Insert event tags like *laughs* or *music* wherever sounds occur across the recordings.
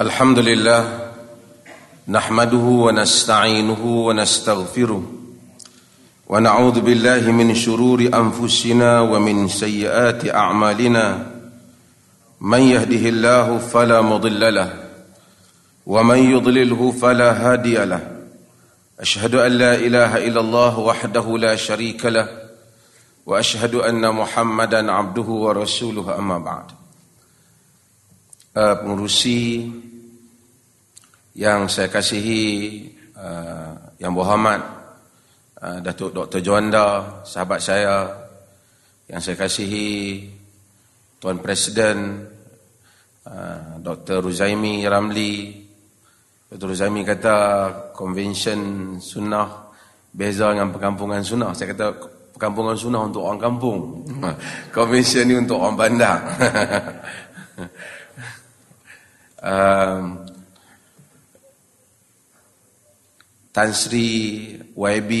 الحمد لله نحمده ونستعينه ونستغفره ونعوذ بالله من شرور أنفسنا ومن سيئات أعمالنا. من يهده الله فلا مضل له ومن يضلله فلا هادي له. أشهد أن لا إله إلا الله وحده لا شريك له وأشهد أن محمدا عبده ورسوله أما بعد. pengurusi yang saya kasihi uh, yang berhormat uh, Datuk Dr. Juanda sahabat saya yang saya kasihi Tuan Presiden uh, Dr. Ruzaimi Ramli Dr. Ruzaimi kata convention sunnah beza dengan perkampungan sunnah saya kata perkampungan sunnah untuk orang kampung *laughs* convention ni untuk orang bandar *laughs* um, Tan Sri, YB,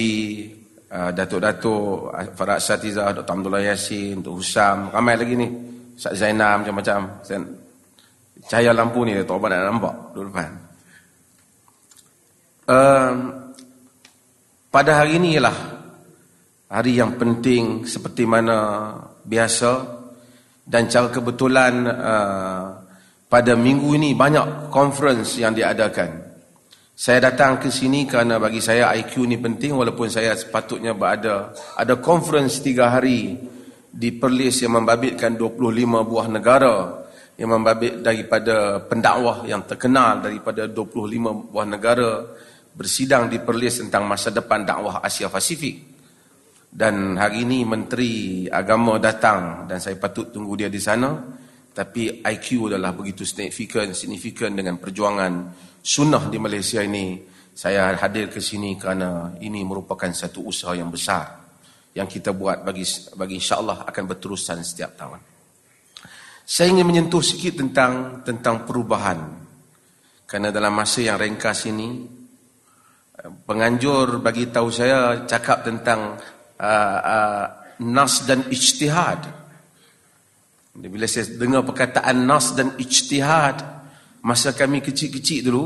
uh, Datuk-Datuk, Farad Satizah, Dr. Abdullah Yassin, Dr. Husam, ramai lagi ni. Ustaz Zainam macam-macam. Cahaya lampu ni, Dr. Abang nak nampak duduk depan. Um, pada hari ini ialah hari yang penting seperti mana biasa dan cara kebetulan uh, pada minggu ini banyak conference yang diadakan. Saya datang ke sini kerana bagi saya IQ ni penting walaupun saya sepatutnya berada ada conference tiga hari di Perlis yang membabitkan 25 buah negara yang membabit daripada pendakwah yang terkenal daripada 25 buah negara bersidang di Perlis tentang masa depan dakwah Asia Pasifik. Dan hari ini Menteri Agama datang dan saya patut tunggu dia di sana. Tapi IQ adalah begitu signifikan, signifikan dengan perjuangan sunnah di Malaysia ini saya hadir ke sini kerana ini merupakan satu usaha yang besar yang kita buat bagi bagi insya-Allah akan berterusan setiap tahun. Saya ingin menyentuh sikit tentang tentang perubahan. Kerana dalam masa yang ringkas ini penganjur bagi tahu saya cakap tentang uh, uh, nas dan ijtihad. Bila saya dengar perkataan nas dan ijtihad, Masa kami kecil-kecil dulu,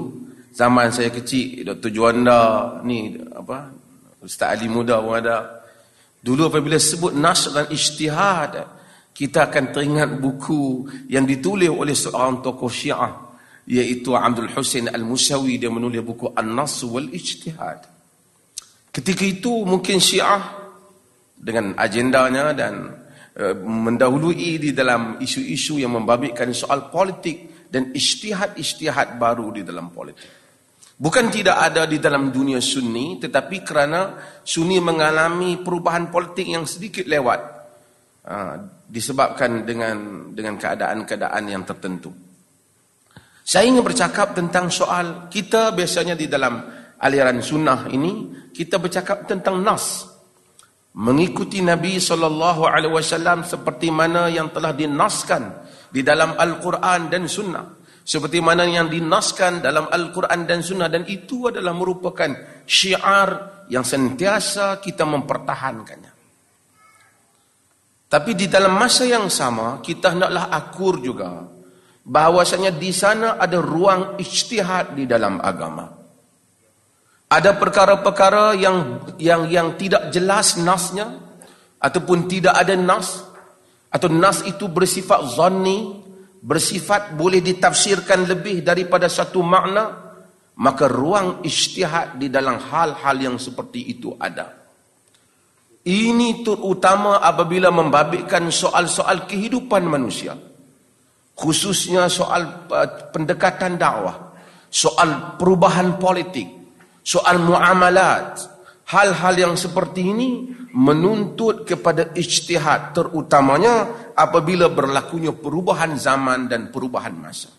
zaman saya kecil, Dr. Juanda, ni apa, Ustaz Ali Muda pun ada. Dulu apabila sebut nas dan ijtihad, kita akan teringat buku yang ditulis oleh seorang tokoh syiah, iaitu Abdul Hussein Al-Musawi, dia menulis buku An-Nas wal Ijtihad. Ketika itu mungkin syiah dengan agendanya dan uh, mendahului di dalam isu-isu yang membabitkan soal politik dan ijtihad-ijtihad baru di dalam politik. Bukan tidak ada di dalam dunia sunni, tetapi kerana sunni mengalami perubahan politik yang sedikit lewat. Ha, disebabkan dengan dengan keadaan-keadaan yang tertentu. Saya ingin bercakap tentang soal kita biasanya di dalam aliran sunnah ini, kita bercakap tentang nas. Mengikuti Nabi SAW seperti mana yang telah dinaskan di dalam Al-Quran dan Sunnah. Seperti mana yang dinaskan dalam Al-Quran dan Sunnah. Dan itu adalah merupakan syiar yang sentiasa kita mempertahankannya. Tapi di dalam masa yang sama, kita hendaklah akur juga bahawasanya di sana ada ruang ijtihad di dalam agama. Ada perkara-perkara yang yang yang tidak jelas nasnya ataupun tidak ada nas atau nas itu bersifat zanni bersifat boleh ditafsirkan lebih daripada satu makna maka ruang ijtihad di dalam hal-hal yang seperti itu ada. Ini terutama apabila membabitkan soal-soal kehidupan manusia. Khususnya soal uh, pendekatan dakwah soal perubahan politik soal muamalat hal-hal yang seperti ini menuntut kepada ijtihad terutamanya apabila berlakunya perubahan zaman dan perubahan masa.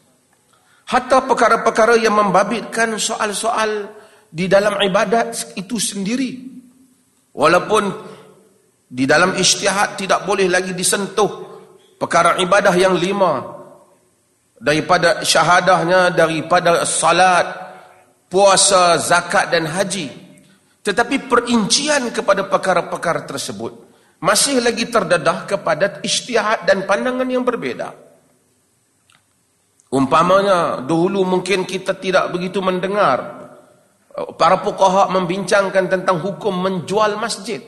Hatta perkara-perkara yang membabitkan soal-soal di dalam ibadat itu sendiri. Walaupun di dalam ijtihad tidak boleh lagi disentuh perkara ibadah yang lima daripada syahadahnya daripada salat, puasa, zakat dan haji. Tetapi perincian kepada perkara-perkara tersebut masih lagi terdedah kepada isytihad dan pandangan yang berbeza. Umpamanya dahulu mungkin kita tidak begitu mendengar para fuqaha membincangkan tentang hukum menjual masjid.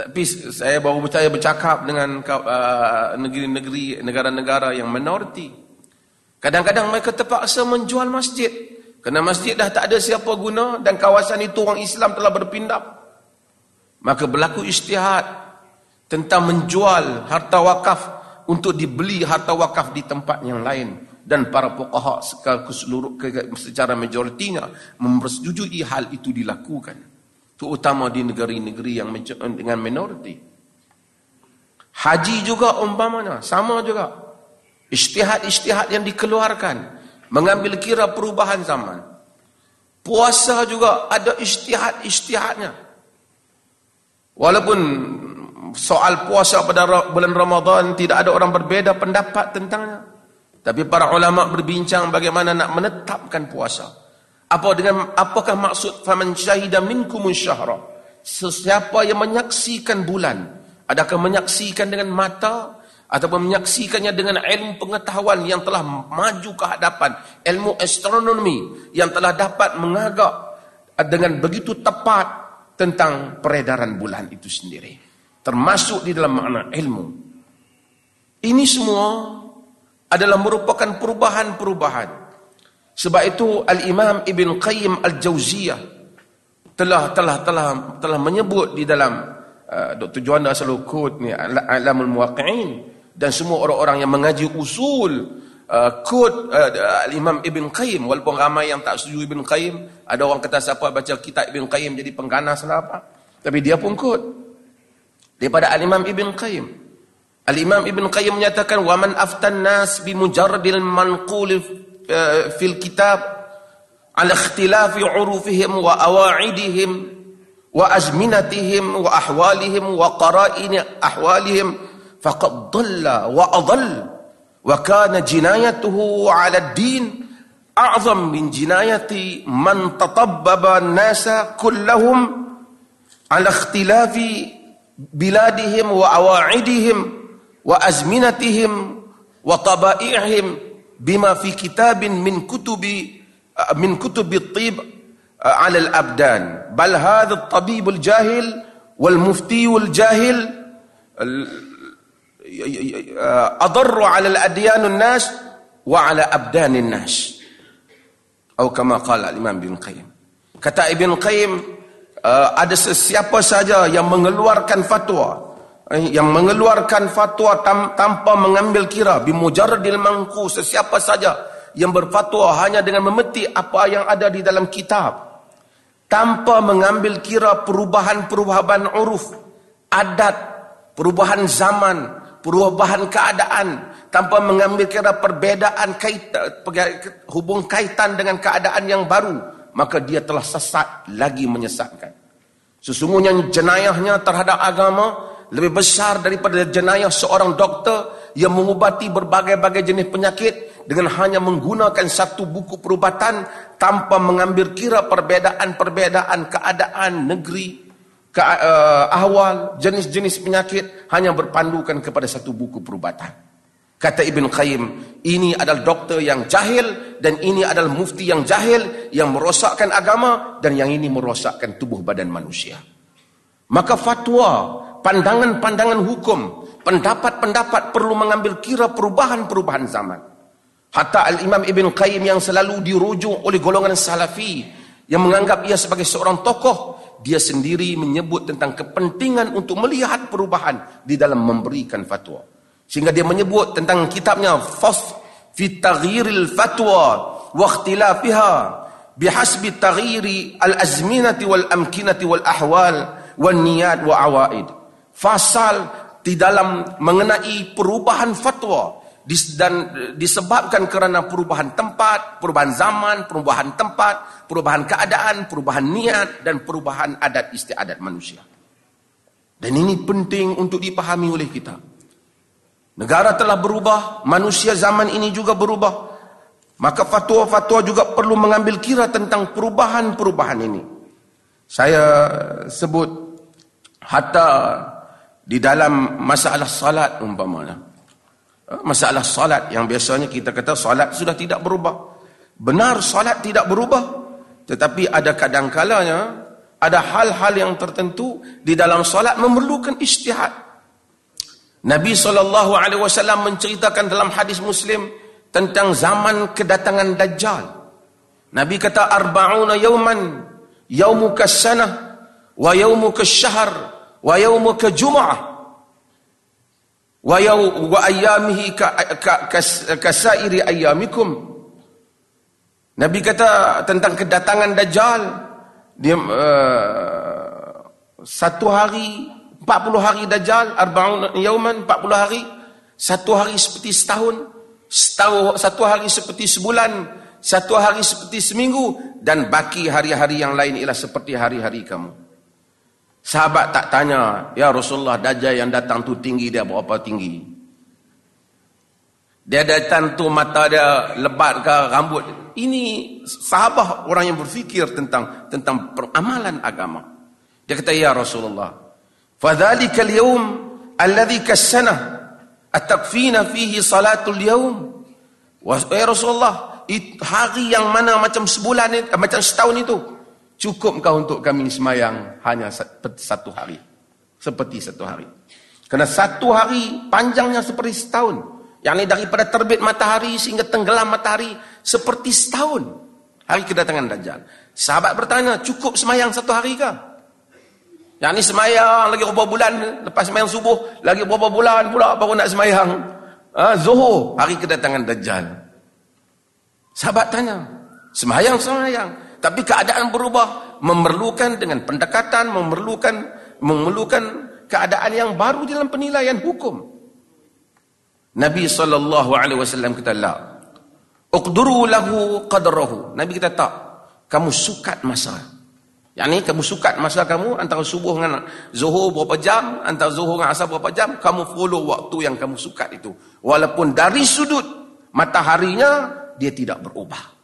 Tapi saya baru percaya bercakap dengan uh, negeri-negeri, negara-negara yang minoriti. Kadang-kadang mereka terpaksa menjual masjid. Kerana masjid dah tak ada siapa guna dan kawasan itu orang Islam telah berpindah. Maka berlaku istihad tentang menjual harta wakaf untuk dibeli harta wakaf di tempat yang lain. Dan para fuqaha secara majoritinya mempersetujui hal itu dilakukan. Terutama di negeri-negeri yang dengan minoriti. Haji juga umpamanya sama juga. Istihad-istihad yang dikeluarkan mengambil kira perubahan zaman puasa juga ada istihad-istihadnya walaupun soal puasa pada bulan Ramadan tidak ada orang berbeza pendapat tentangnya. Tapi para ulama berbincang bagaimana nak menetapkan puasa. Apa dengan apakah maksud faman syahida minkum syahra? Sesiapa yang menyaksikan bulan, adakah menyaksikan dengan mata ataupun menyaksikannya dengan ilmu pengetahuan yang telah maju ke hadapan, ilmu astronomi yang telah dapat mengagak dengan begitu tepat tentang peredaran bulan itu sendiri termasuk di dalam makna ilmu. Ini semua adalah merupakan perubahan-perubahan. Sebab itu Al-Imam Ibn Qayyim Al-Jauziyah telah telah telah telah menyebut di dalam uh, Dr. Juanda selalu quote ni Alamul Muwaqqi'in dan semua orang-orang yang mengaji usul uh, quote uh, Al-Imam Ibn Qayyim walaupun ramai yang tak setuju Ibn Qayyim ada orang kata siapa baca kitab Ibn Qayyim jadi pengganas lah apa tapi dia pun quote daripada al-Imam Ibn Qayyim. Al-Imam Ibn Qayyim menyatakan wa man aftan nas bi mujarradil manqul eh, fil kitab ala ikhtilaf urufihim wa awa'idihim wa azminatihim wa ahwalihim wa qara'in ahwalihim faqad dhalla wa adall wa kana jinayatuhu ala ad-din a'zam min jinayati man tatabbaba an-nasa kullahum ala ikhtilafi biladihim wa awa'idihim wa azminatihim wa taba'ihim bima fi kitabin min kutubi min kutubi at-tib ala al-abdan bal adarru ala al-adyan an-nas wa ala abdan an-nas atau kama qala al-imam ibn qayyim. Kata ibn qayyim uh, ada sesiapa saja yang mengeluarkan fatwa eh, yang mengeluarkan fatwa tam, tanpa mengambil kira bimujarradil mangku sesiapa saja yang berfatwa hanya dengan memetik apa yang ada di dalam kitab tanpa mengambil kira perubahan-perubahan uruf adat perubahan zaman perubahan keadaan tanpa mengambil kira perbedaan kaitan hubung kaitan dengan keadaan yang baru maka dia telah sesat lagi menyesatkan. Sesungguhnya jenayahnya terhadap agama lebih besar daripada jenayah seorang doktor yang mengubati berbagai-bagai jenis penyakit dengan hanya menggunakan satu buku perubatan tanpa mengambil kira perbedaan-perbedaan keadaan negeri, ke, uh, ahwal, jenis-jenis penyakit hanya berpandukan kepada satu buku perubatan. Kata Ibn Qayyim, ini adalah doktor yang jahil dan ini adalah mufti yang jahil yang merosakkan agama dan yang ini merosakkan tubuh badan manusia. Maka fatwa, pandangan-pandangan hukum, pendapat-pendapat perlu mengambil kira perubahan-perubahan zaman. Hatta Al-Imam Ibn Qayyim yang selalu dirujuk oleh golongan salafi yang menganggap ia sebagai seorang tokoh, dia sendiri menyebut tentang kepentingan untuk melihat perubahan di dalam memberikan fatwa. Sehingga dia menyebut tentang kitabnya Fas fi taghyiril fatwa wa ikhtilafiha bihasbi taghyiri al-azminati wal amkinati wal ahwal wan niyat wa awaid. Fasal di dalam mengenai perubahan fatwa dan disebabkan kerana perubahan tempat, perubahan zaman, perubahan tempat, perubahan keadaan, perubahan niat dan perubahan adat istiadat manusia. Dan ini penting untuk dipahami oleh kita. Negara telah berubah, manusia zaman ini juga berubah. Maka fatwa-fatwa juga perlu mengambil kira tentang perubahan-perubahan ini. Saya sebut hatta di dalam masalah salat umpamanya. Ha, masalah solat yang biasanya kita kata solat sudah tidak berubah. Benar solat tidak berubah. Tetapi ada kadang-kalanya ada hal-hal yang tertentu di dalam solat memerlukan istihad. Nabi SAW menceritakan dalam hadis Muslim tentang zaman kedatangan Dajjal. Nabi kata arba'una yauman yaumuka sanah wa yaumuka syahr wa yaumuka jum'ah wa yaw wa ayyamihi ka, ka, ka, kasairi ayyamikum Nabi kata tentang kedatangan Dajjal dia uh, satu hari 40 hari Dajjal arba'un yauman 40 hari satu hari seperti setahun setahun satu hari seperti sebulan satu hari seperti seminggu dan baki hari-hari yang lain ialah seperti hari-hari kamu. Sahabat tak tanya, ya Rasulullah Dajjal yang datang tu tinggi dia berapa tinggi? Dia datang tu mata dia lebat ke rambut. Ini sahabat orang yang berfikir tentang tentang peramalan agama. Dia kata ya Rasulullah, "Fadzalika al-yawm alladhi kas-sanah at-takfina fihi salatul yawm." Wahai Rasulullah, hari yang mana macam sebulan ni, macam setahun itu cukup kau untuk kami semayang hanya satu hari? Seperti satu hari. Kerana satu hari panjangnya seperti setahun. Yang ini daripada terbit matahari sehingga tenggelam matahari seperti setahun. Hari kedatangan Dajjal. Sahabat bertanya cukup semayang satu hari ke yang ini semayang lagi beberapa bulan. Lepas semayang subuh lagi beberapa bulan pula baru nak semayang. Ha, Zuhur hari kedatangan Dajjal. Sahabat tanya, semayang-semayang. Tapi keadaan berubah. Memerlukan dengan pendekatan, memerlukan memerlukan keadaan yang baru dalam penilaian hukum. Nabi SAW kata, La. Uqduru lahu qadrahu. Nabi kata, tak. Kamu sukat masa. Yang ni kamu sukat masa kamu antara subuh dengan zuhur berapa jam, antara zuhur dengan asar berapa jam, kamu follow waktu yang kamu sukat itu. Walaupun dari sudut mataharinya dia tidak berubah.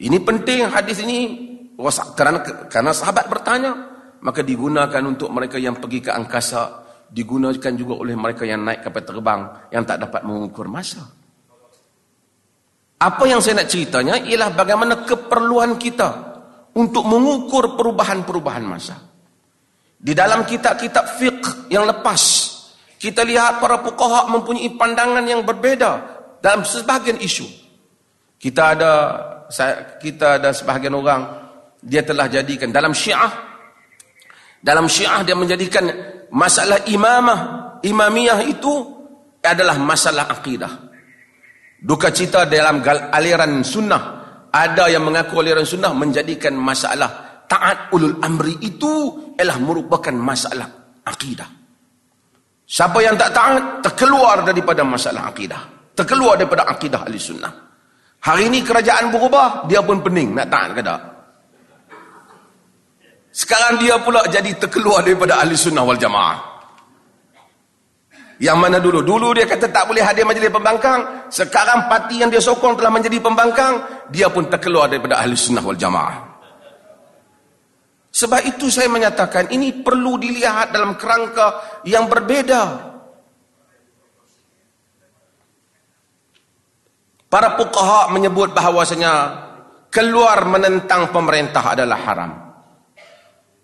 Ini penting hadis ini kerana karena sahabat bertanya maka digunakan untuk mereka yang pergi ke angkasa digunakan juga oleh mereka yang naik kapal terbang yang tak dapat mengukur masa. Apa yang saya nak ceritanya ialah bagaimana keperluan kita untuk mengukur perubahan-perubahan masa. Di dalam kitab-kitab fiqh yang lepas, kita lihat para fuqaha mempunyai pandangan yang berbeza dalam sebahagian isu. Kita ada kita ada sebahagian orang dia telah jadikan dalam Syiah dalam Syiah dia menjadikan masalah imamah, imamiyah itu adalah masalah akidah. Duka cita dalam aliran sunnah ada yang mengaku aliran sunnah menjadikan masalah taat ulul amri itu ialah merupakan masalah akidah. Siapa yang tak taat terkeluar daripada masalah akidah terkeluar daripada akidah ahli sunnah hari ini kerajaan berubah dia pun pening nak taat ke tak? Sekarang dia pula jadi terkeluar daripada ahli sunnah wal jamaah. Yang mana dulu? Dulu dia kata tak boleh hadir majlis pembangkang. Sekarang parti yang dia sokong telah menjadi pembangkang dia pun terkeluar daripada ahli sunnah wal jamaah. Sebab itu saya menyatakan ini perlu dilihat dalam kerangka yang berbeza Para fuqaha menyebut bahawasanya keluar menentang pemerintah adalah haram.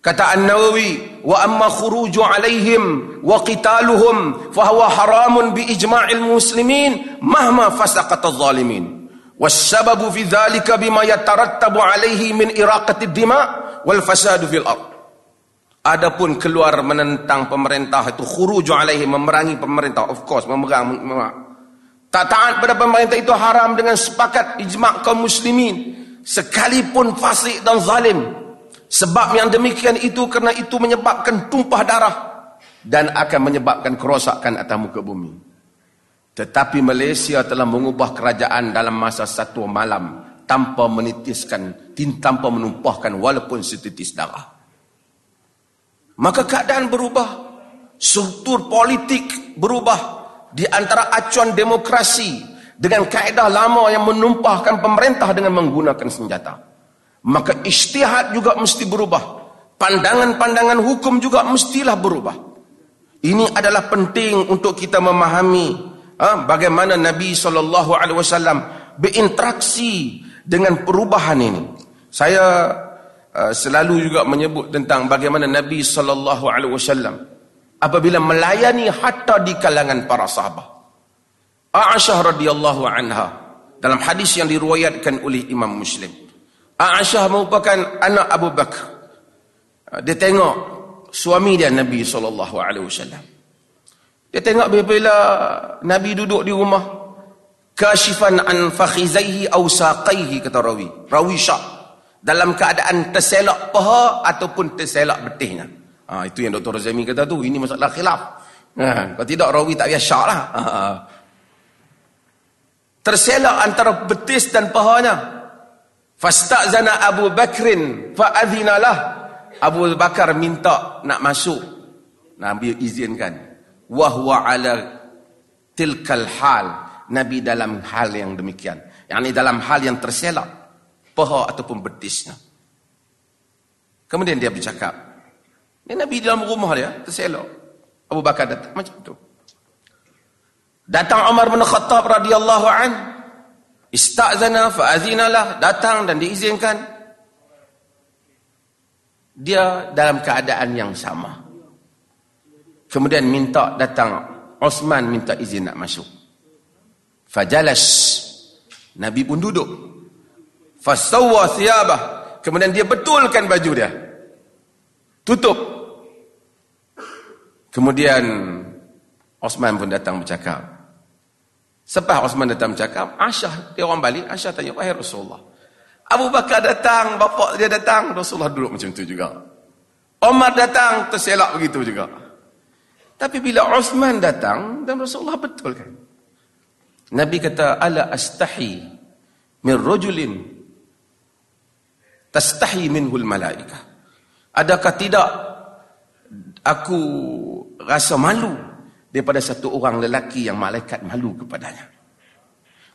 Kata An-Nawawi, wa amma khuruju alaihim wa qitaluhum fa huwa haramun bi ijma'il muslimin mahma fasaqat adh-dhalimin. Fi dhalika bima yatarattabu alaihi min iraqati ad-dima' wal fasad fil ard. Adapun keluar menentang pemerintah itu khuruju alaihim memerangi pemerintah of course memerang, memerang Tak taat pada pemerintah itu haram dengan sepakat ijma' kaum muslimin. Sekalipun fasik dan zalim. Sebab yang demikian itu kerana itu menyebabkan tumpah darah. Dan akan menyebabkan kerosakan atas muka bumi. Tetapi Malaysia telah mengubah kerajaan dalam masa satu malam. Tanpa menitiskan, tanpa menumpahkan walaupun setitis darah. Maka keadaan berubah. Struktur politik berubah di antara acuan demokrasi dengan kaedah lama yang menumpahkan pemerintah dengan menggunakan senjata. Maka istihad juga mesti berubah. Pandangan-pandangan hukum juga mestilah berubah. Ini adalah penting untuk kita memahami ha, bagaimana Nabi SAW berinteraksi dengan perubahan ini. Saya uh, selalu juga menyebut tentang bagaimana Nabi SAW apabila melayani hatta di kalangan para sahabat. Aisyah radhiyallahu anha dalam hadis yang diriwayatkan oleh Imam Muslim. Aisyah merupakan anak Abu Bakar. Dia tengok suami dia Nabi SAW. Dia tengok bila Nabi duduk di rumah, kashifan an fakhizaihi aw saqaihi kata rawi. Rawi syak. Dalam keadaan terselak paha ataupun terselak betihnya. Ha, itu yang Dr. Razami kata tu. Ini masalah khilaf. Ha, kalau tidak rawi tak biasa lah. Ha, ha. Terselak antara betis dan pahanya. Fasta'zana Abu Bakrin fa'adhinalah. Abu Bakar minta nak masuk. Nabi izinkan. Wahwa ala tilkal hal. Nabi dalam hal yang demikian. Yang ini dalam hal yang terselak. Paha ataupun betisnya. Kemudian dia bercakap. Ini Nabi dalam rumah dia terselak. Abu Bakar datang macam tu. Datang Umar bin Khattab radhiyallahu an. Istazana fa'azinalah. Datang dan diizinkan dia dalam keadaan yang sama. Kemudian minta datang Osman minta izin nak masuk. Fajalas Nabi pun duduk. Fasawwa thiyabah. Kemudian dia betulkan baju dia. Tutup. Kemudian Osman pun datang bercakap. Sepah Osman datang bercakap, Aisyah dia orang balik, Aisyah tanya, "Wahai Rasulullah, Abu Bakar datang, bapak dia datang, Rasulullah duduk macam tu juga. Omar datang, terselak begitu juga. Tapi bila Osman datang, dan Rasulullah betul kan? Nabi kata, Ala astahi min rojulin tastahi minhul malaika. Adakah tidak aku rasa malu daripada satu orang lelaki yang malaikat malu kepadanya?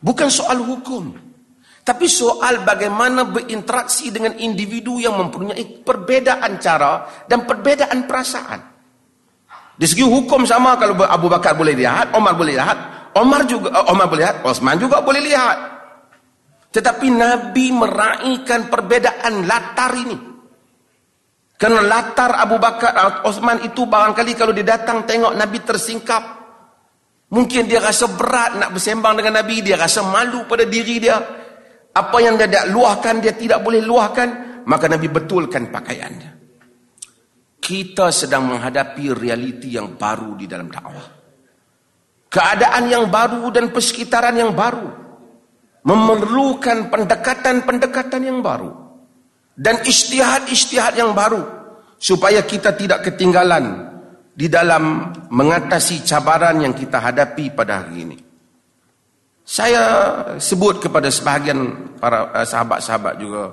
Bukan soal hukum. Tapi soal bagaimana berinteraksi dengan individu yang mempunyai perbedaan cara dan perbedaan perasaan. Di segi hukum sama kalau Abu Bakar boleh lihat, Omar boleh lihat, Omar juga eh, Omar boleh lihat, Osman juga boleh lihat. Tetapi Nabi meraihkan perbedaan latar ini. Kerana latar Abu Bakar Osman itu barangkali kalau dia datang tengok Nabi tersingkap. Mungkin dia rasa berat nak bersembang dengan Nabi, dia rasa malu pada diri dia apa yang dia tidak luahkan, dia tidak boleh luahkan, maka Nabi betulkan pakaiannya. Kita sedang menghadapi realiti yang baru di dalam dakwah. Keadaan yang baru dan persekitaran yang baru. Memerlukan pendekatan-pendekatan yang baru. Dan istihad-istihad yang baru. Supaya kita tidak ketinggalan di dalam mengatasi cabaran yang kita hadapi pada hari ini. Saya sebut kepada sebahagian para uh, sahabat-sahabat juga.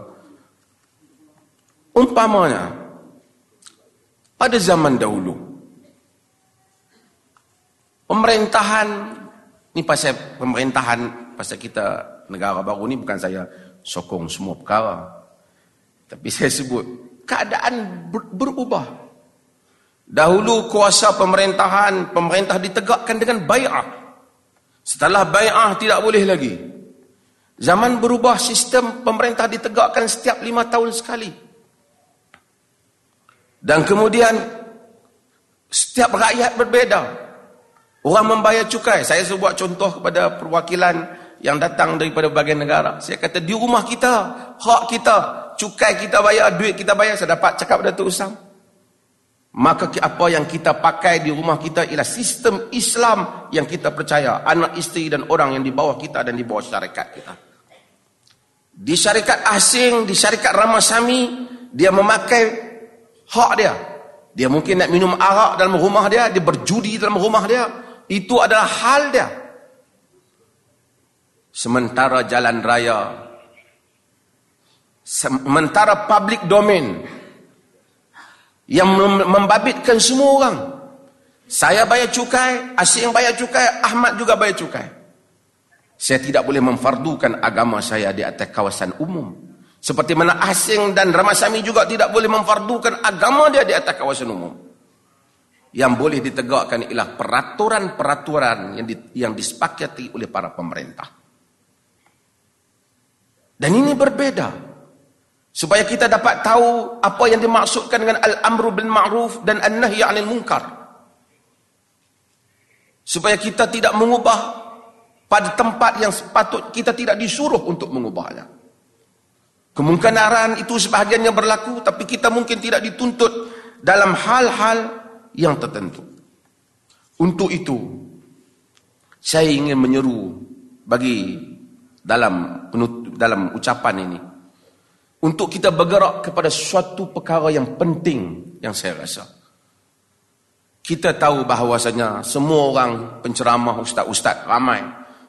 Umpamanya, pada zaman dahulu, pemerintahan, ni pasal pemerintahan, pasal kita negara baru ni bukan saya sokong semua perkara. Tapi *laughs* saya sebut, keadaan ber berubah. Dahulu kuasa pemerintahan, pemerintah ditegakkan dengan bayar. Setelah bai'ah tidak boleh lagi. Zaman berubah sistem pemerintah ditegakkan setiap lima tahun sekali. Dan kemudian setiap rakyat berbeza. Orang membayar cukai. Saya buat contoh kepada perwakilan yang datang daripada bagian negara. Saya kata di rumah kita, hak kita, cukai kita bayar, duit kita bayar. Saya dapat cakap Datuk Usam. Maka apa yang kita pakai di rumah kita ialah sistem Islam yang kita percaya. Anak isteri dan orang yang di bawah kita dan di bawah syarikat kita. Di syarikat asing di syarikat ramasami dia memakai hak dia. Dia mungkin nak minum arak dalam rumah dia dia berjudi dalam rumah dia. Itu adalah hal dia. Sementara jalan raya sementara public domain yang membabitkan semua orang. Saya bayar cukai, asing bayar cukai, Ahmad juga bayar cukai. Saya tidak boleh memfardukan agama saya di atas kawasan umum. Seperti mana asing dan ramasami juga tidak boleh memfardukan agama dia di atas kawasan umum. yang boleh ditegakkan ialah peraturan-peraturan yang di, yang disepakati oleh para pemerintah. Dan ini berbeda. Supaya kita dapat tahu apa yang dimaksudkan dengan al-amru bil ma'ruf dan an-nahy 'anil munkar. Supaya kita tidak mengubah pada tempat yang sepatut kita tidak disuruh untuk mengubahnya. Kemungkinan itu sebahagiannya berlaku tapi kita mungkin tidak dituntut dalam hal-hal yang tertentu. Untuk itu, saya ingin menyeru bagi dalam dalam ucapan ini untuk kita bergerak kepada suatu perkara yang penting yang saya rasa. Kita tahu bahawasanya semua orang penceramah ustaz-ustaz ramai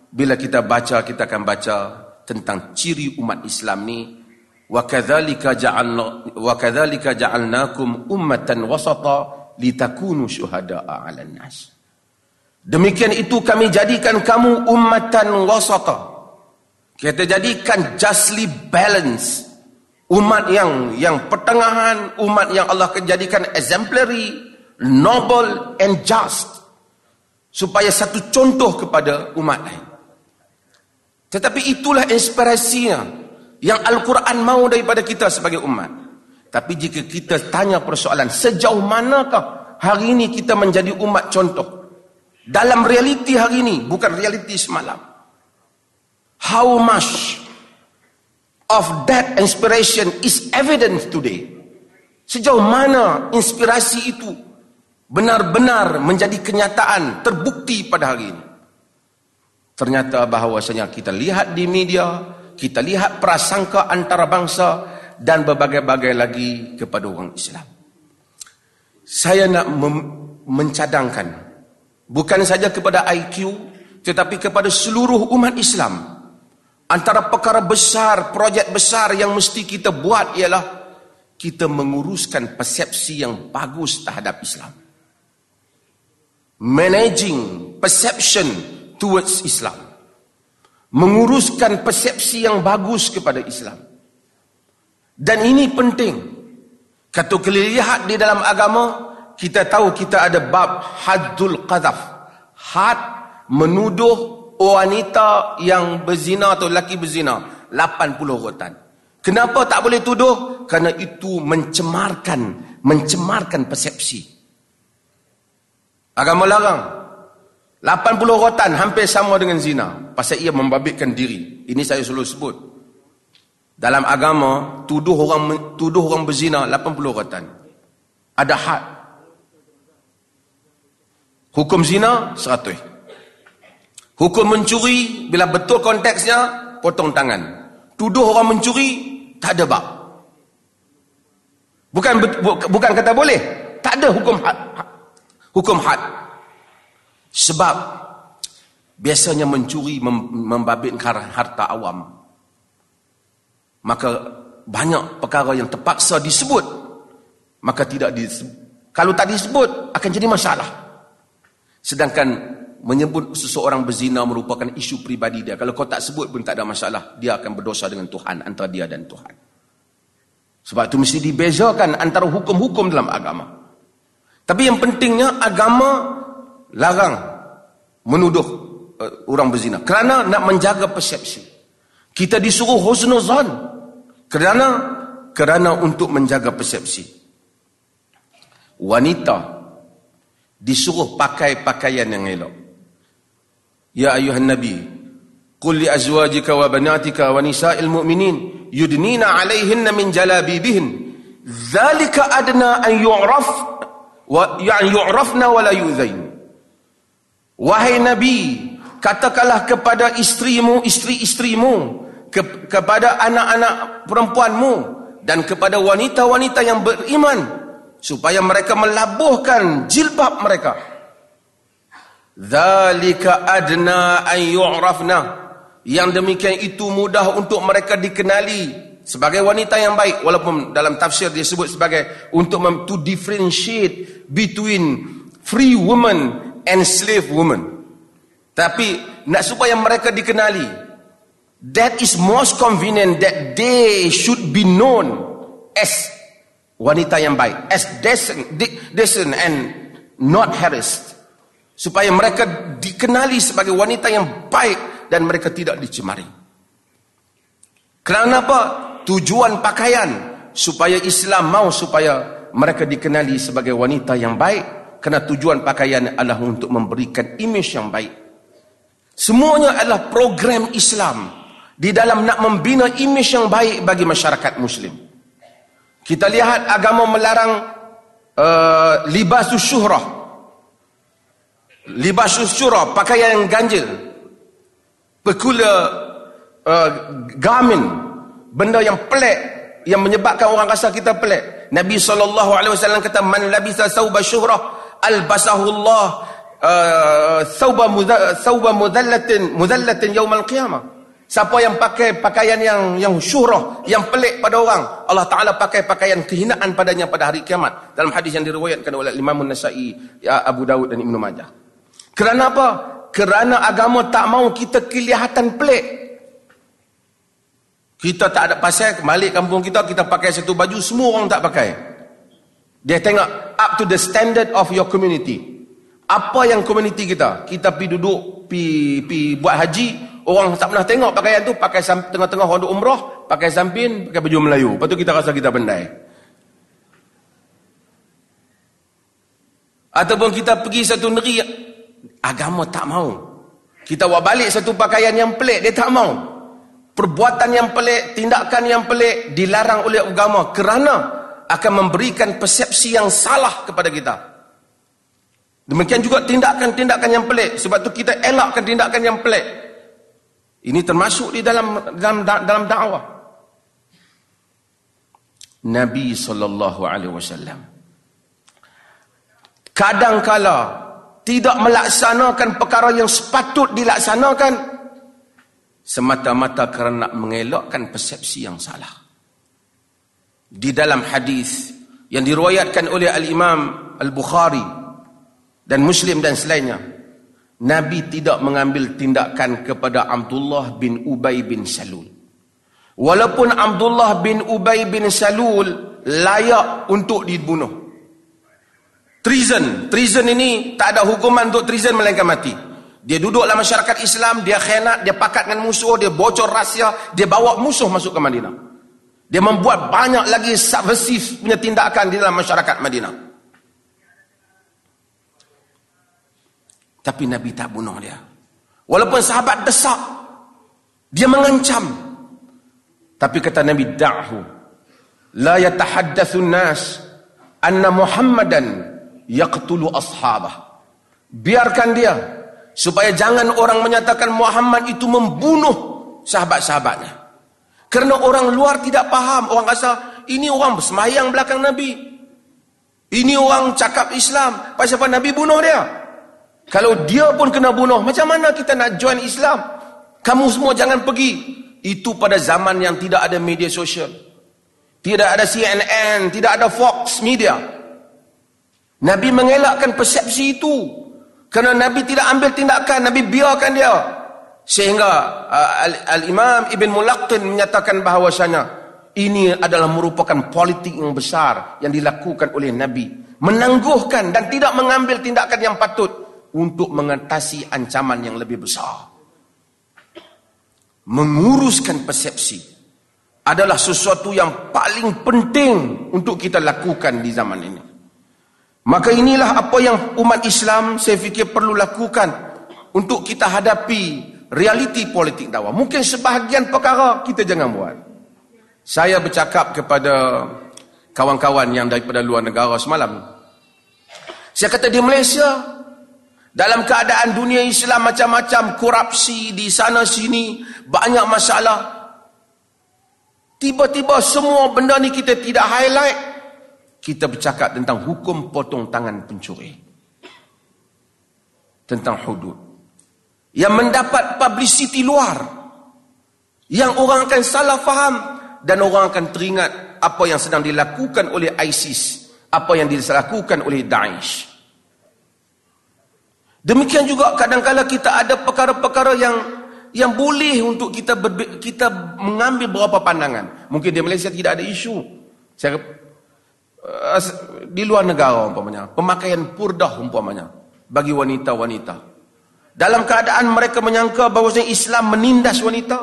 bila kita baca kita akan baca tentang ciri umat Islam ni ja'alna wa kadzalika ja'alnakum ummatan wasata litakunu syuhada'a 'alan nas. Demikian itu kami jadikan kamu ummatan wasata. Kita jadikan justly balance umat yang yang pertengahan, umat yang Allah jadikan exemplary, noble and just supaya satu contoh kepada umat lain. Tetapi itulah inspirasinya yang Al-Quran mahu daripada kita sebagai umat. Tapi jika kita tanya persoalan sejauh manakah hari ini kita menjadi umat contoh dalam realiti hari ini bukan realiti semalam. How much of that inspiration is evident today? Sejauh mana inspirasi itu benar-benar menjadi kenyataan terbukti pada hari ini? Ternyata bahawasanya kita lihat di media, kita lihat prasangka antara bangsa dan berbagai-bagai lagi kepada orang Islam. Saya nak mencadangkan bukan saja kepada IQ tetapi kepada seluruh umat Islam. Antara perkara besar, projek besar yang mesti kita buat ialah kita menguruskan persepsi yang bagus terhadap Islam. Managing perception towards Islam. Menguruskan persepsi yang bagus kepada Islam. Dan ini penting. Kata lihat di dalam agama, kita tahu kita ada bab haddul qadhaf. Had menuduh wanita yang berzina atau lelaki berzina. 80 rotan. Kenapa tak boleh tuduh? Kerana itu mencemarkan, mencemarkan persepsi. Agama larang. 80 rotan hampir sama dengan zina. Pasal ia membabitkan diri. Ini saya selalu sebut. Dalam agama, tuduh orang tuduh orang berzina 80 ratan. Ada had. Hukum zina 100. Hukum mencuri bila betul konteksnya potong tangan. Tuduh orang mencuri tak ada bab. Bukan bukan kata boleh, tak ada hukum had. Hukum had. Sebab biasanya mencuri membabitkan harta awam maka banyak perkara yang terpaksa disebut maka tidak disebut kalau tak disebut akan jadi masalah sedangkan menyebut seseorang berzina merupakan isu pribadi dia. Kalau kau tak sebut pun tak ada masalah. Dia akan berdosa dengan Tuhan antara dia dan Tuhan. Sebab itu mesti dibezakan antara hukum-hukum dalam agama. Tapi yang pentingnya agama larang menuduh uh, orang berzina. Kerana nak menjaga persepsi. Kita disuruh husnuzan kerana kerana untuk menjaga persepsi. Wanita disuruh pakai pakaian yang elok. Ya ayuhan nabi, qul li azwajika wa banatika wa nisa'il mu'minin yudnina 'alayhinna min jalabibihin. Dzalika adna an yu'raf wa yani yu'rafna wa la yu'zain. Wahai nabi, katakanlah kepada istrimu, istri-istrimu ke, kepada anak-anak perempuanmu dan kepada wanita-wanita yang beriman supaya mereka melabuhkan jilbab mereka zalika adna an yu'rafna yang demikian itu mudah untuk mereka dikenali sebagai wanita yang baik walaupun dalam tafsir dia sebut sebagai untuk to differentiate between free woman and slave woman tapi nak supaya mereka dikenali that is most convenient that they should be known as wanita yang baik as decent, decent and not harassed. Supaya mereka dikenali sebagai wanita yang baik dan mereka tidak dicemari. Kenapa? Tujuan pakaian supaya Islam mau supaya mereka dikenali sebagai wanita yang baik kerana tujuan pakaian adalah untuk memberikan image yang baik. Semuanya adalah program Islam di dalam nak membina imej yang baik bagi masyarakat muslim. Kita lihat agama melarang uh, libasus syuhrah. Libasus syuhrah, pakaian yang ganjil. Pekula uh, garment, benda yang pelik yang menyebabkan orang rasa kita pelik. Nabi SAW kata man labisa thawba syuhrah albasahu Allah uh, thawba thawba mudhallatin mudhallatin yawm al-qiyamah. Siapa yang pakai pakaian yang yang syurah, yang pelik pada orang, Allah Taala pakai pakaian kehinaan padanya pada hari kiamat. Dalam hadis yang diriwayatkan oleh Imam An-Nasa'i, ya Abu Dawud dan Ibnu Majah. Kerana apa? Kerana agama tak mau kita kelihatan pelik. Kita tak ada pasal balik kampung kita kita pakai satu baju semua orang tak pakai. Dia tengok up to the standard of your community. Apa yang community kita? Kita pi duduk pi pi buat haji, orang tak pernah tengok pakaian tu pakai tengah-tengah orang umrah pakai sampin pakai baju Melayu lepas tu kita rasa kita pandai ataupun kita pergi satu negeri agama tak mau. Kita buat balik satu pakaian yang pelik dia tak mau. Perbuatan yang pelik tindakan yang pelik dilarang oleh agama kerana akan memberikan persepsi yang salah kepada kita. Demikian juga tindakan-tindakan yang pelik. Sebab tu kita elakkan tindakan yang pelik. Ini termasuk di dalam dalam dalam dakwah. Nabi sallallahu alaihi wasallam. Kadang-kala tidak melaksanakan perkara yang sepatut dilaksanakan semata-mata kerana mengelakkan persepsi yang salah. Di dalam hadis yang diriwayatkan oleh al-Imam Al-Bukhari dan Muslim dan selainnya Nabi tidak mengambil tindakan kepada Abdullah bin Ubay bin Salul. Walaupun Abdullah bin Ubay bin Salul layak untuk dibunuh. Treason. Treason ini tak ada hukuman untuk treason melainkan mati. Dia duduk dalam masyarakat Islam, dia khianat, dia pakat dengan musuh, dia bocor rahsia, dia bawa musuh masuk ke Madinah. Dia membuat banyak lagi subversif punya tindakan di dalam masyarakat Madinah. Tapi Nabi tak bunuh dia. Walaupun sahabat desak. Dia mengancam. Tapi kata Nabi, Da'hu. La yatahaddathu nas. Anna Muhammadan yaqtulu ashabah. Biarkan dia. Supaya jangan orang menyatakan Muhammad itu membunuh sahabat-sahabatnya. Kerana orang luar tidak faham. Orang rasa, ini orang bersemayang belakang Nabi. Ini orang cakap Islam. Pasal apa Nabi bunuh dia? Kalau dia pun kena bunuh, macam mana kita nak join Islam? Kamu semua jangan pergi. Itu pada zaman yang tidak ada media sosial. Tidak ada CNN, tidak ada Fox Media. Nabi mengelakkan persepsi itu. Kerana Nabi tidak ambil tindakan, Nabi biarkan dia. Sehingga uh, Al-Imam Ibn Mulaqtin menyatakan bahawasanya ini adalah merupakan politik yang besar yang dilakukan oleh Nabi. Menangguhkan dan tidak mengambil tindakan yang patut untuk mengatasi ancaman yang lebih besar. Menguruskan persepsi adalah sesuatu yang paling penting untuk kita lakukan di zaman ini. Maka inilah apa yang umat Islam saya fikir perlu lakukan untuk kita hadapi realiti politik dakwah. Mungkin sebahagian perkara kita jangan buat. Saya bercakap kepada kawan-kawan yang daripada luar negara semalam. Saya kata di Malaysia dalam keadaan dunia Islam macam-macam, korupsi di sana sini, banyak masalah. Tiba-tiba semua benda ni kita tidak highlight. Kita bercakap tentang hukum potong tangan pencuri. Tentang hudud. Yang mendapat publicity luar. Yang orang akan salah faham. Dan orang akan teringat apa yang sedang dilakukan oleh ISIS. Apa yang dilakukan oleh Daesh. Demikian juga kadang-kadang kita ada perkara-perkara yang yang boleh untuk kita berbe- kita mengambil beberapa pandangan. Mungkin di Malaysia tidak ada isu. Saya di luar negara umpamanya, pemakaian purdah umpamanya bagi wanita-wanita. Dalam keadaan mereka menyangka bahawa Islam menindas wanita.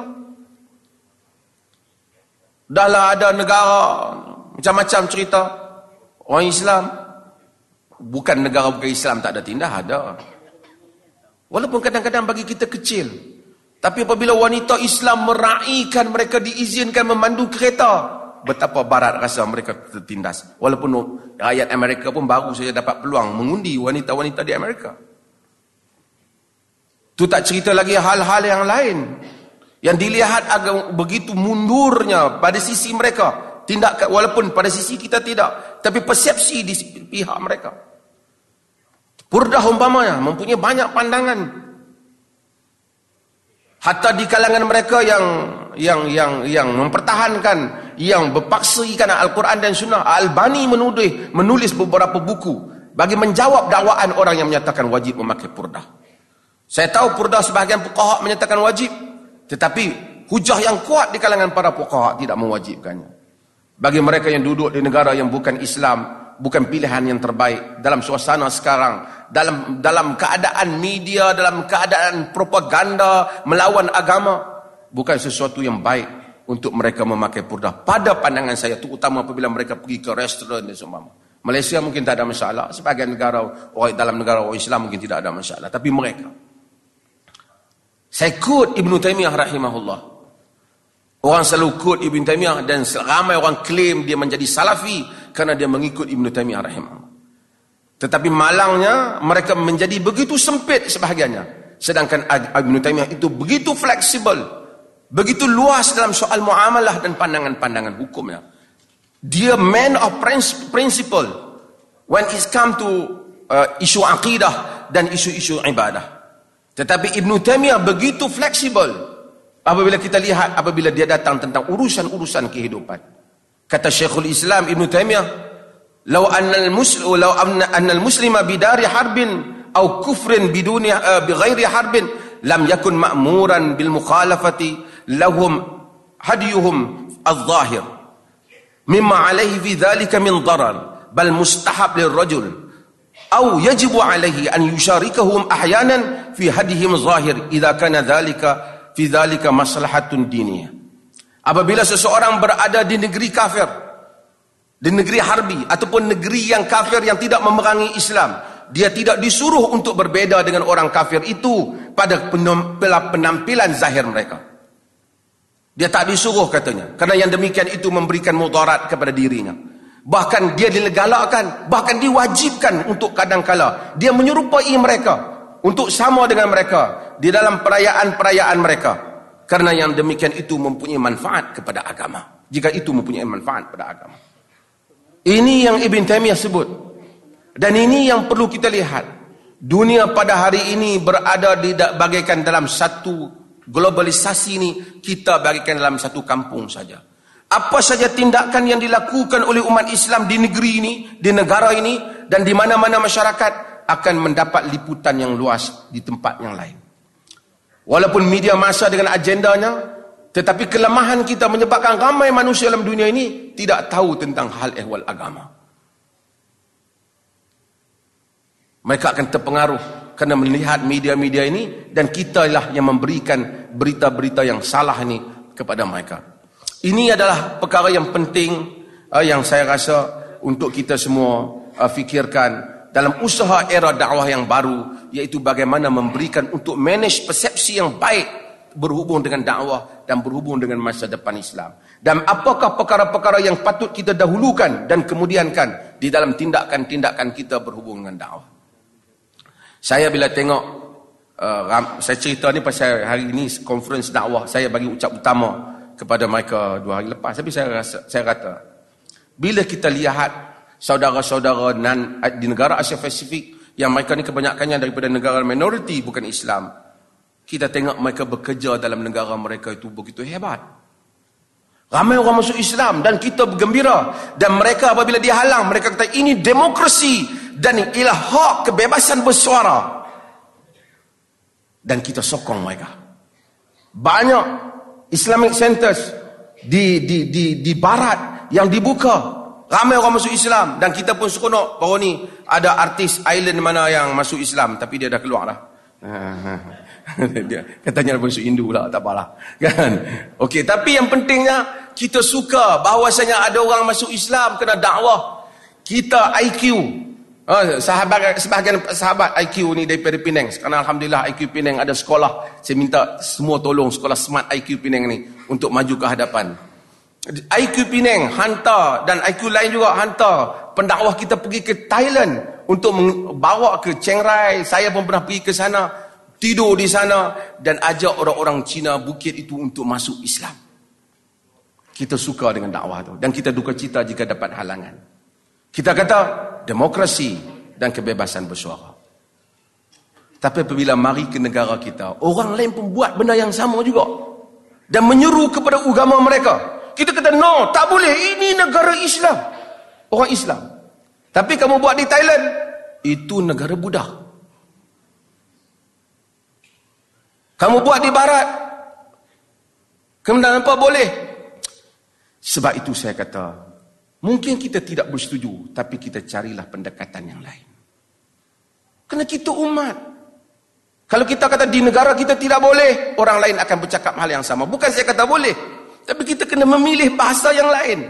Dahlah ada negara macam-macam cerita orang Islam bukan negara bukan Islam tak ada tindak ada. Walaupun kadang-kadang bagi kita kecil. Tapi apabila wanita Islam meraihkan mereka diizinkan memandu kereta. Betapa barat rasa mereka tertindas. Walaupun rakyat Amerika pun baru saja dapat peluang mengundi wanita-wanita di Amerika. Itu tak cerita lagi hal-hal yang lain. Yang dilihat agak begitu mundurnya pada sisi mereka. Tindak walaupun pada sisi kita tidak. Tapi persepsi di pihak mereka. Purdah umpamanya mempunyai banyak pandangan. Hatta di kalangan mereka yang yang yang yang mempertahankan yang berpaksikan Al-Quran dan Sunnah, Al-Bani menulis menulis beberapa buku bagi menjawab dakwaan orang yang menyatakan wajib memakai purdah. Saya tahu purdah sebahagian fuqaha menyatakan wajib, tetapi hujah yang kuat di kalangan para fuqaha tidak mewajibkannya. Bagi mereka yang duduk di negara yang bukan Islam, bukan pilihan yang terbaik dalam suasana sekarang dalam dalam keadaan media dalam keadaan propaganda melawan agama bukan sesuatu yang baik untuk mereka memakai purdah pada pandangan saya terutama apabila mereka pergi ke restoran dan seumpama Malaysia mungkin tak ada masalah sebagian negara orang dalam negara orang Islam mungkin tidak ada masalah tapi mereka saya kut Ibn Taymiyah rahimahullah Orang selalu kut Ibn Taymiyah dan ramai orang klaim dia menjadi salafi kerana dia mengikut Ibn Taymiyah rahimahullah. Tetapi malangnya mereka menjadi begitu sempit sebahagiannya. Sedangkan Ibn Taymiyah itu begitu fleksibel. Begitu luas dalam soal muamalah dan pandangan-pandangan hukumnya. Dia man of principle when it come to uh, isu akidah dan isu-isu ibadah. Tetapi Ibn Taymiyah begitu fleksibel apabila kita lihat apabila dia datang tentang urusan-urusan kehidupan kata Syekhul Islam Ibn Taymiyah law anna al-muslim law anna al-muslima bidari harbin aw kufrin biduni uh, bighairi harbin lam yakun ma'muran bil mukhalafati lahum hadiyuhum al-zahir mimma alayhi fi dhalika min darar bal mustahab lirrajul أو يجب عليه أن يشاركهم أحيانا في هديهم الظاهر إذا كان ذلك fi dzalika maslahatun diniyah. Apabila seseorang berada di negeri kafir, di negeri harbi ataupun negeri yang kafir yang tidak memerangi Islam, dia tidak disuruh untuk berbeda dengan orang kafir itu pada penampilan zahir mereka. Dia tak disuruh katanya. Kerana yang demikian itu memberikan mudarat kepada dirinya. Bahkan dia dilegalkan, bahkan diwajibkan untuk kadang-kala. Dia menyerupai mereka untuk sama dengan mereka di dalam perayaan-perayaan mereka karena yang demikian itu mempunyai manfaat kepada agama jika itu mempunyai manfaat kepada agama ini yang Ibn Taymiyah sebut dan ini yang perlu kita lihat dunia pada hari ini berada di bagaikan dalam satu globalisasi ini kita bagaikan dalam satu kampung saja apa saja tindakan yang dilakukan oleh umat Islam di negeri ini, di negara ini dan di mana-mana masyarakat akan mendapat liputan yang luas di tempat yang lain. Walaupun media masa dengan agendanya, tetapi kelemahan kita menyebabkan ramai manusia dalam dunia ini tidak tahu tentang hal ehwal agama. Mereka akan terpengaruh kerana melihat media-media ini dan kita lah yang memberikan berita-berita yang salah ini kepada mereka. Ini adalah perkara yang penting uh, yang saya rasa untuk kita semua uh, fikirkan dalam usaha era dakwah yang baru iaitu bagaimana memberikan untuk manage persepsi yang baik berhubung dengan dakwah dan berhubung dengan masa depan Islam dan apakah perkara-perkara yang patut kita dahulukan dan kemudiankan di dalam tindakan-tindakan kita berhubung dengan dakwah saya bila tengok uh, saya cerita ni pasal hari ini conference dakwah saya bagi ucap utama kepada mereka dua hari lepas tapi saya rasa saya kata bila kita lihat saudara-saudara nan di negara Asia Pasifik yang mereka ni kebanyakannya daripada negara minoriti bukan Islam. Kita tengok mereka bekerja dalam negara mereka itu begitu hebat. Ramai orang masuk Islam dan kita bergembira. Dan mereka apabila dihalang, mereka kata ini demokrasi dan ialah hak kebebasan bersuara. Dan kita sokong mereka. Banyak Islamic centers di di di di barat yang dibuka Ramai orang masuk Islam. Dan kita pun seronok. Baru ni ada artis island mana yang masuk Islam. Tapi dia dah keluar dah. *laughs* dia katanya masuk Hindu lah. Tak apalah. Kan? Okey, tapi yang pentingnya kita suka bahawasanya ada orang masuk Islam kena dakwah. Kita IQ. Oh, sahabat sebahagian sahabat IQ ni daripada Penang. Sekarang alhamdulillah IQ Penang ada sekolah. Saya minta semua tolong sekolah smart IQ Penang ni untuk maju ke hadapan. IQ Penang hantar dan IQ lain juga hantar pendakwah kita pergi ke Thailand untuk membawa ke Chiang Rai. Saya pun pernah pergi ke sana, tidur di sana dan ajak orang-orang Cina bukit itu untuk masuk Islam. Kita suka dengan dakwah tu dan kita duka cita jika dapat halangan. Kita kata demokrasi dan kebebasan bersuara. Tapi apabila mari ke negara kita, orang lain pun buat benda yang sama juga. Dan menyeru kepada agama mereka. Kita kata no, tak boleh. Ini negara Islam. Orang Islam. Tapi kamu buat di Thailand, itu negara Buddha. Kamu buat di barat. Kemudian apa boleh? Sebab itu saya kata, mungkin kita tidak bersetuju, tapi kita carilah pendekatan yang lain. Kerana kita umat. Kalau kita kata di negara kita tidak boleh, orang lain akan bercakap hal yang sama. Bukan saya kata boleh. Tapi kita kena memilih bahasa yang lain.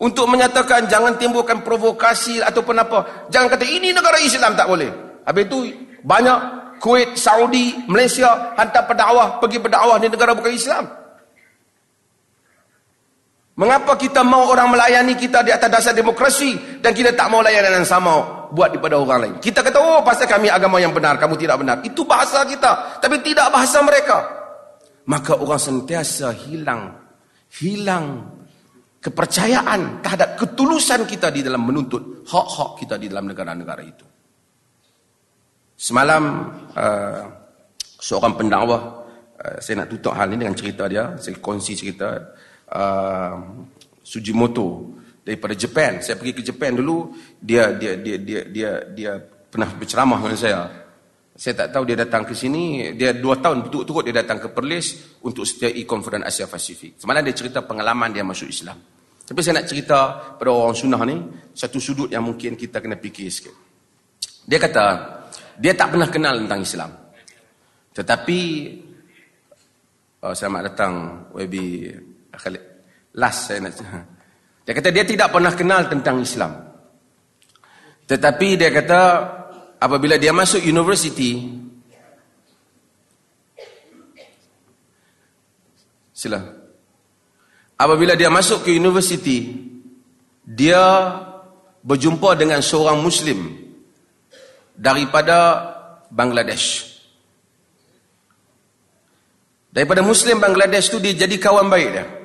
Untuk menyatakan jangan timbulkan provokasi ataupun apa. Jangan kata ini negara Islam tak boleh. Habis itu banyak Kuwait, Saudi, Malaysia hantar pendakwah pergi berdakwah di negara bukan Islam. Mengapa kita mau orang melayani kita di atas dasar demokrasi dan kita tak mau layanan yang sama buat daripada orang lain. Kita kata, oh pasal kami agama yang benar, kamu tidak benar. Itu bahasa kita. Tapi tidak bahasa mereka maka orang sentiasa hilang hilang kepercayaan terhadap ketulusan kita di dalam menuntut hak-hak kita di dalam negara-negara itu. Semalam uh, seorang pendakwah uh, saya nak tutup hal ini dengan cerita dia, saya kongsi cerita uh, Sujimoto daripada Jepun. Saya pergi ke Jepun dulu, dia dia dia dia dia dia pernah berceramah dengan saya saya tak tahu dia datang ke sini, dia dua tahun betul-betul dia datang ke Perlis untuk setiai konferen Asia Pasifik. Semalam dia cerita pengalaman dia masuk Islam. Tapi saya nak cerita pada orang sunnah ni, satu sudut yang mungkin kita kena fikir sikit. Dia kata, dia tak pernah kenal tentang Islam. Tetapi, oh, selamat datang, WB Khalid. Last saya nak Dia kata dia tidak pernah kenal tentang Islam. Tetapi dia kata apabila dia masuk universiti sila apabila dia masuk ke universiti dia berjumpa dengan seorang muslim daripada Bangladesh daripada muslim Bangladesh tu dia jadi kawan baik dia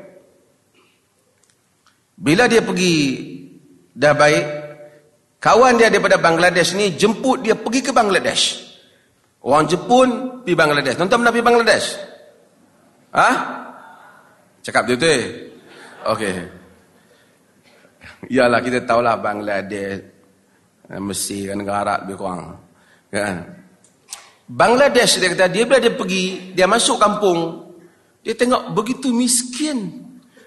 bila dia pergi dah baik Kawan dia daripada Bangladesh ni jemput dia pergi ke Bangladesh. Orang Jepun pergi Bangladesh. Tuan-tuan pernah pergi Bangladesh? Ha? Cakap betul tu. Okey. Iyalah kita tahulah Bangladesh eh, Mesir kan negara Arab lebih kurang. Kan? Bangladesh dia kata dia bila dia pergi, dia masuk kampung, dia tengok begitu miskin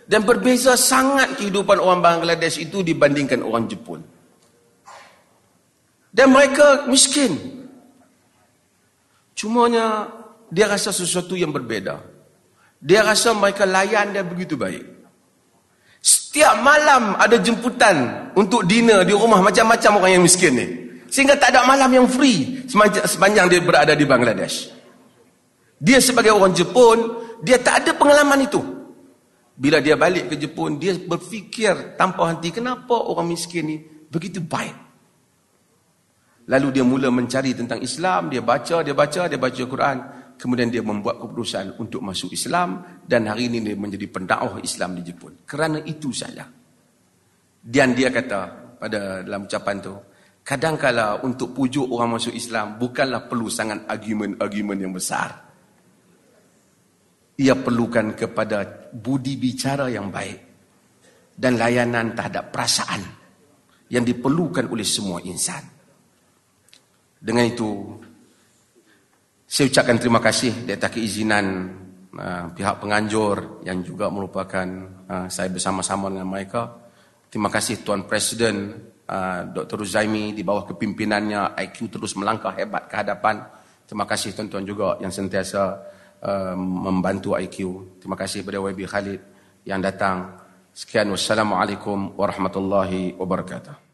dan berbeza sangat kehidupan orang Bangladesh itu dibandingkan orang Jepun. Dan mereka miskin. Cumanya dia rasa sesuatu yang berbeza. Dia rasa mereka layan dia begitu baik. Setiap malam ada jemputan untuk dinner di rumah macam-macam orang yang miskin ni. Sehingga tak ada malam yang free sepanjang dia berada di Bangladesh. Dia sebagai orang Jepun, dia tak ada pengalaman itu. Bila dia balik ke Jepun, dia berfikir tanpa henti, kenapa orang miskin ni begitu baik? Lalu dia mula mencari tentang Islam, dia baca, dia baca, dia baca Quran. Kemudian dia membuat keputusan untuk masuk Islam dan hari ini dia menjadi pendakwah Islam di Jepun. Kerana itu saja. Dan dia kata pada dalam ucapan tu, kadangkala untuk pujuk orang masuk Islam bukanlah perlu sangat argument-argument yang besar. Ia perlukan kepada budi bicara yang baik dan layanan terhadap perasaan yang diperlukan oleh semua insan. Dengan itu saya ucapkan terima kasih di atas keizinan uh, pihak penganjur yang juga merupakan uh, saya bersama-sama dengan mereka Terima kasih Tuan Presiden uh, Dr. Ruzaimi di bawah kepimpinannya IQ terus melangkah hebat ke hadapan. Terima kasih tuan-tuan juga yang sentiasa uh, membantu IQ. Terima kasih kepada YB Khalid yang datang. Sekian wassalamualaikum warahmatullahi wabarakatuh.